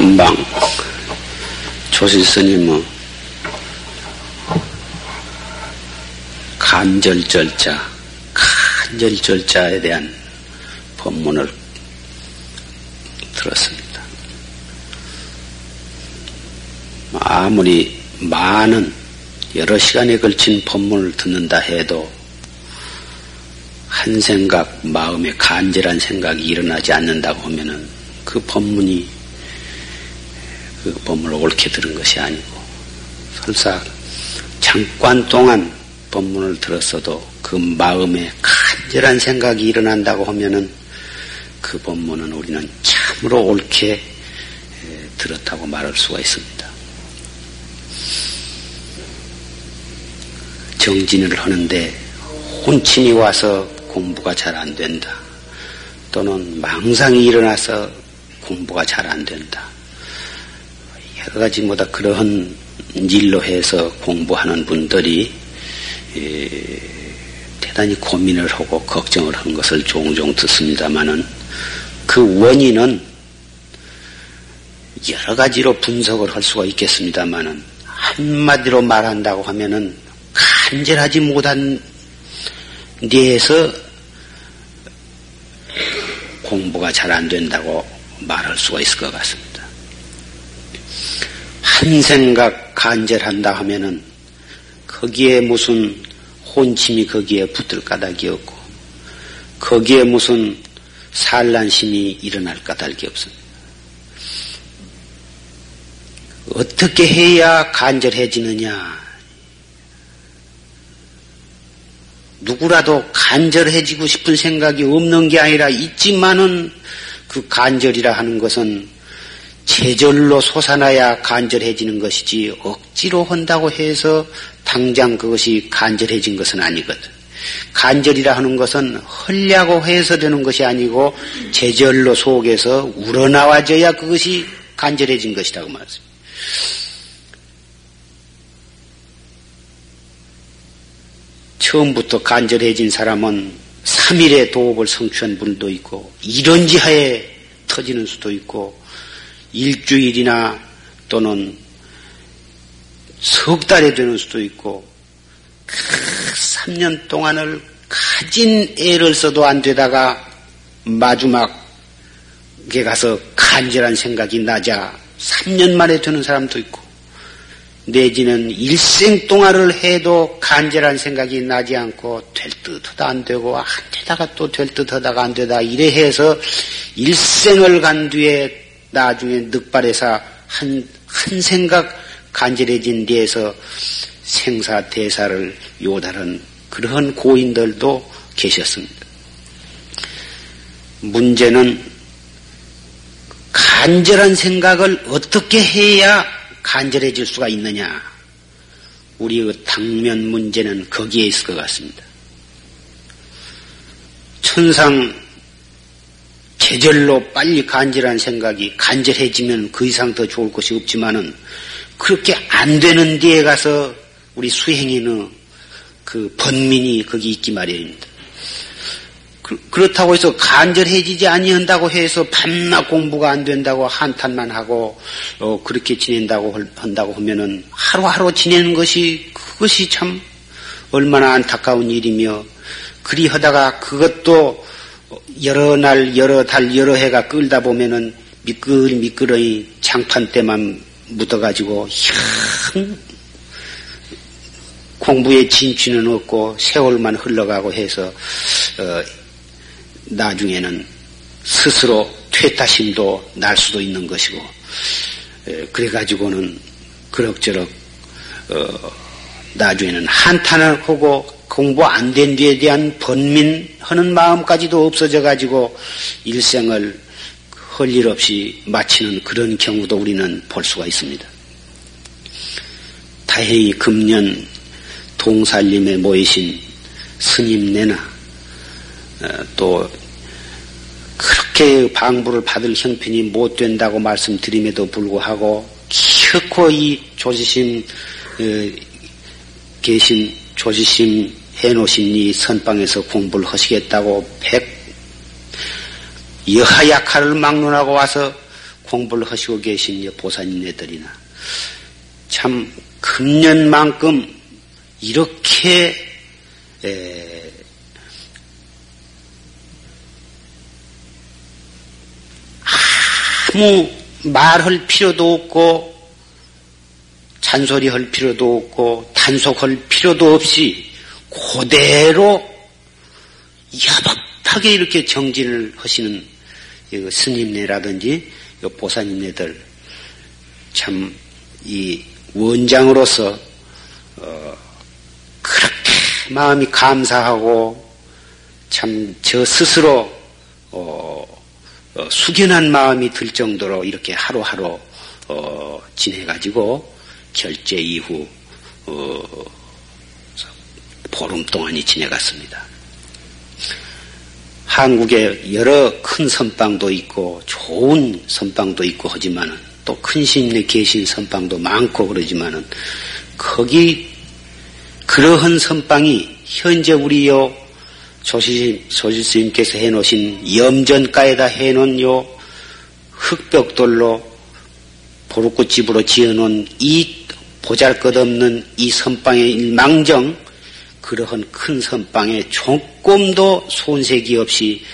금방 조실 스님은 간절절자, 간절절자에 대한 법문을 들었습니다. 아무리 많은 여러 시간에 걸친 법문을 듣는다 해도 한 생각, 마음에 간절한 생각이 일어나지 않는다고 하면은 그 법문이 그 법문을 옳게 들은 것이 아니고 설사 잠깐 동안 법문을 들었어도 그 마음에 간절한 생각이 일어난다고 하면은 그 법문은 우리는 참으로 옳게 들었다고 말할 수가 있습니다. 정진을 하는데 혼침이 와서 공부가 잘 안 된다. 또는 망상이 일어나서 공부가 잘 안 된다. 여러 가지 뭐다 그러한 일로 해서 공부하는 분들이 대단히 고민을 하고 걱정을 하는 것을 종종 듣습니다마는 그 원인은 여러 가지로 분석을 할 수가 있겠습니다마는 한마디로 말한다고 하면은 간절하지 못한 데에서 공부가 잘 안 된다고 말할 수가 있을 것 같습니다. 한 생각 간절한다 하면은 거기에 무슨 혼침이 거기에 붙을 까닭이 없고 거기에 무슨 산란심이 일어날 까닭이 없습니다. 어떻게 해야 간절해지느냐? 누구라도 간절해지고 싶은 생각이 없는 게 아니라 있지만은 그 간절이라 하는 것은 제절로 솟아나야 간절해지는 것이지 억지로 한다고 해서 당장 그것이 간절해진 것은 아니거든. 간절이라 하는 것은 헐려고 해서 되는 것이 아니고 제절로 속에서 우러나와져야 그것이 간절해진 것이라고 말했습니다. 처음부터 간절해진 사람은 3일의 도업을 성취한 분도 있고 이런 지하에 터지는 수도 있고 일주일이나 또는 석 달에 되는 수도 있고 그 3년 동안을 가진 애를 써도 안 되다가 마지막에 가서 간절한 생각이 나자 3년 만에 되는 사람도 있고 내지는 일생 동안을 해도 간절한 생각이 나지 않고 될 듯 하다 안 되고 안 되다가 또 될 듯 하다가 안 되다 이래 해서 일생을 간 뒤에 나중에 늑발에서 한, 한 생각 간절해진 뒤에서 생사 대사를 요달한 그러한 고인들도 계셨습니다. 문제는 간절한 생각을 어떻게 해야 간절해질 수가 있느냐? 우리의 당면 문제는 거기에 있을 것 같습니다. 천상 계절로 빨리 간절한 생각이 간절해지면 그 이상 더 좋을 것이 없지만은 그렇게 안 되는 데에 가서 우리 수행인의 그 번민이 거기 있기 마련입니다. 그, 렇다고 해서 간절해지지 아니한다고 해서 밤낮 공부가 안 된다고 한탄만 하고 어, 그렇게 지낸다고 한다고 하면은 하루하루 지내는 것이 그것이 참 얼마나 안타까운 일이며 그리 하다가 그것도 여러 날, 여러 달, 여러 해가 끌다 보면은 미끌 미끌의 장판 때만 묻어가지고 현 공부에 진취는 없고 세월만 흘러가고 해서 어, 나중에는 스스로 퇴타심도 날 수도 있는 것이고 에, 그래가지고는 그럭저럭 어, 나중에는 한탄을 하고 공부 안 된 뒤에 대한 번민하는 마음까지도 없어져 가지고 일생을 헐일 없이 마치는 그런 경우도 우리는 볼 수가 있습니다. 다행히 금년 동살림에 모이신 스님네나 어, 또 그렇게 방부를 받을 형편이 못 된다고 말씀드림에도 불구하고 기어코 이 조지심 어, 계신 조지심 해놓으신 이 선방에서 공부를 하시겠다고 백 여하 약화를 막론하고 와서 공부를 하시고 계신 보사님네들이나 참 금년만큼 이렇게 에, 아무 말할 필요도 없고 잔소리 할 필요도 없고 단속할 필요도 없이 그대로 야박하게 이렇게 정진을 하시는 스님네라든지 보사님네들 참 이 원장으로서 어 그렇게 마음이 감사하고 참 저 스스로 어, 어 숙연한 마음이 들 정도로 이렇게 하루하루 어, 지내가지고 결제 이후 어, 보름 동안이 지내갔습니다. 한국에 여러 큰 선방도 있고 좋은 선방도 있고 하지만은 또큰 스님네 계신 선방도 많고 그러지만은 거기 그러한 선방이 현재 우리 요 조실, 조실스님께서 해놓으신 염전가에다 해놓은 요 흙벽돌로 보루꽃집으로 지어놓은 이 보잘것없는 이 선방의 일망정 그러한 큰 선방에 조금도 손색이 없이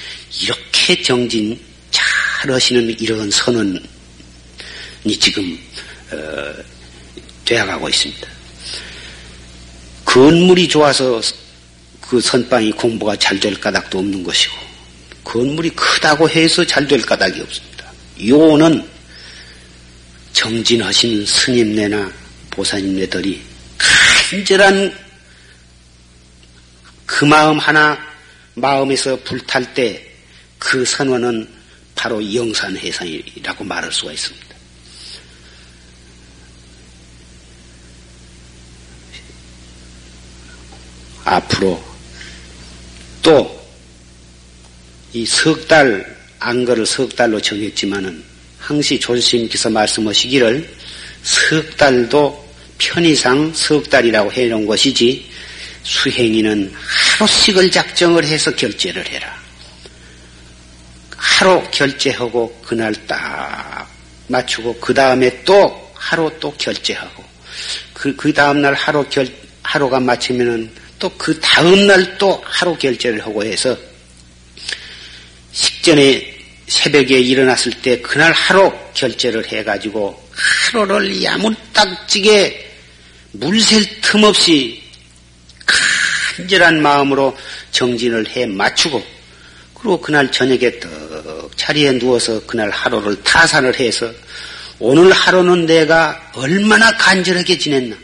이렇게 정진 잘 하시는 이러한 선언이 지금 어, 되어가고 있습니다. 건물이 좋아서 그 선방이 공부가 잘 될 까닭도 없는 것이고 건물이 크다고 해서 잘 될 까닭이 없습니다. 요는 정진하신 스님네나 보사님네들이 간절한 그 마음 하나 마음에서 불탈 때 그 선원은 바로 영산해상이라고 말할 수가 있습니다. 앞으로 또 이 석 달, 안거를 석 달로 정했지만은 항시 조스님께서 말씀하시기를 석 달도 편의상 석 달이라고 해놓은 것이지 수행이는 하루씩을 작정을 해서 결제를 해라. 하루 결제하고 그날 딱 맞추고 그 다음에 또 하루 또 결제하고 그, 그 다음날 하루 결, 하루가 마치면은 또 그 다음날 또 하루 결제를 하고 해서 식전에 새벽에 일어났을 때 그날 하루 결제를 해가지고 하루를 야물딱지게 물샐 틈 없이 간절한 마음으로 정진을 해 맞추고 그리고 그날 저녁에 떡 자리에 누워서 그날 하루를 타산을 해서 오늘 하루는 내가 얼마나 간절하게 지냈나.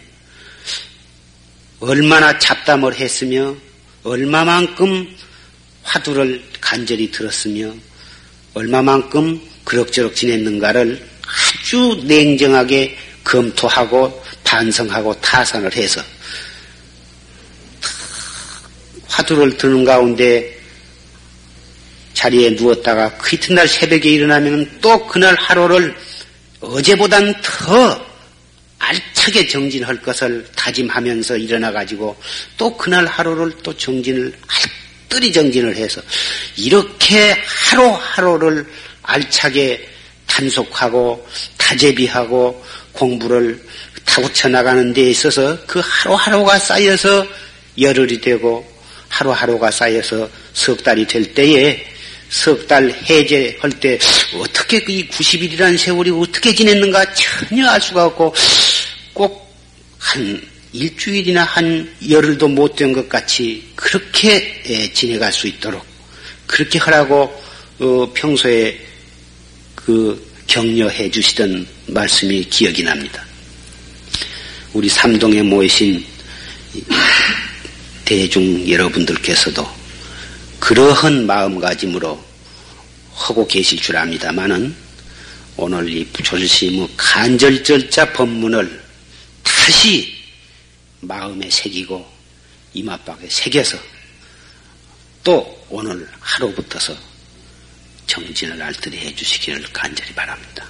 얼마나 잡담을 했으며 얼마만큼 화두를 간절히 들었으며 얼마만큼 그럭저럭 지냈는가를 아주 냉정하게 검토하고 반성하고 타산을 해서 화두를 드는 가운데 자리에 누웠다가 그 이튿날 새벽에 일어나면 또 그날 하루를 어제보단 더 알차게 정진할 것을 다짐하면서 일어나가지고 또 그날 하루를 또 정진을 알 뜰히 정진을 해서 이렇게 하루하루를 알차게 단속하고 타제비하고 공부를 타고쳐 나가는 데 있어서 그 하루하루가 쌓여서 열흘이 되고 하루하루가 쌓여서 석 달이 될 때에 석 달 해제할 때 어떻게 이 90일이라는 세월이 어떻게 지냈는가 전혀 알 수가 없고 꼭한 일주일이나 한 열흘도 못 된 것 같이 그렇게 예, 지내갈 수 있도록 그렇게 하라고 어, 평소에 그 격려해 주시던 말씀이 기억이 납니다. 우리 삼동에 모이신 대중 여러분들께서도 그러한 마음가짐으로 하고 계실 줄 압니다만은 오늘 이 조실심의 간절절자 법문을 다시 마음에 새기고 이맛박에 새겨서 또 오늘 하루부터서 정진을 알뜰히 해주시기를 간절히 바랍니다.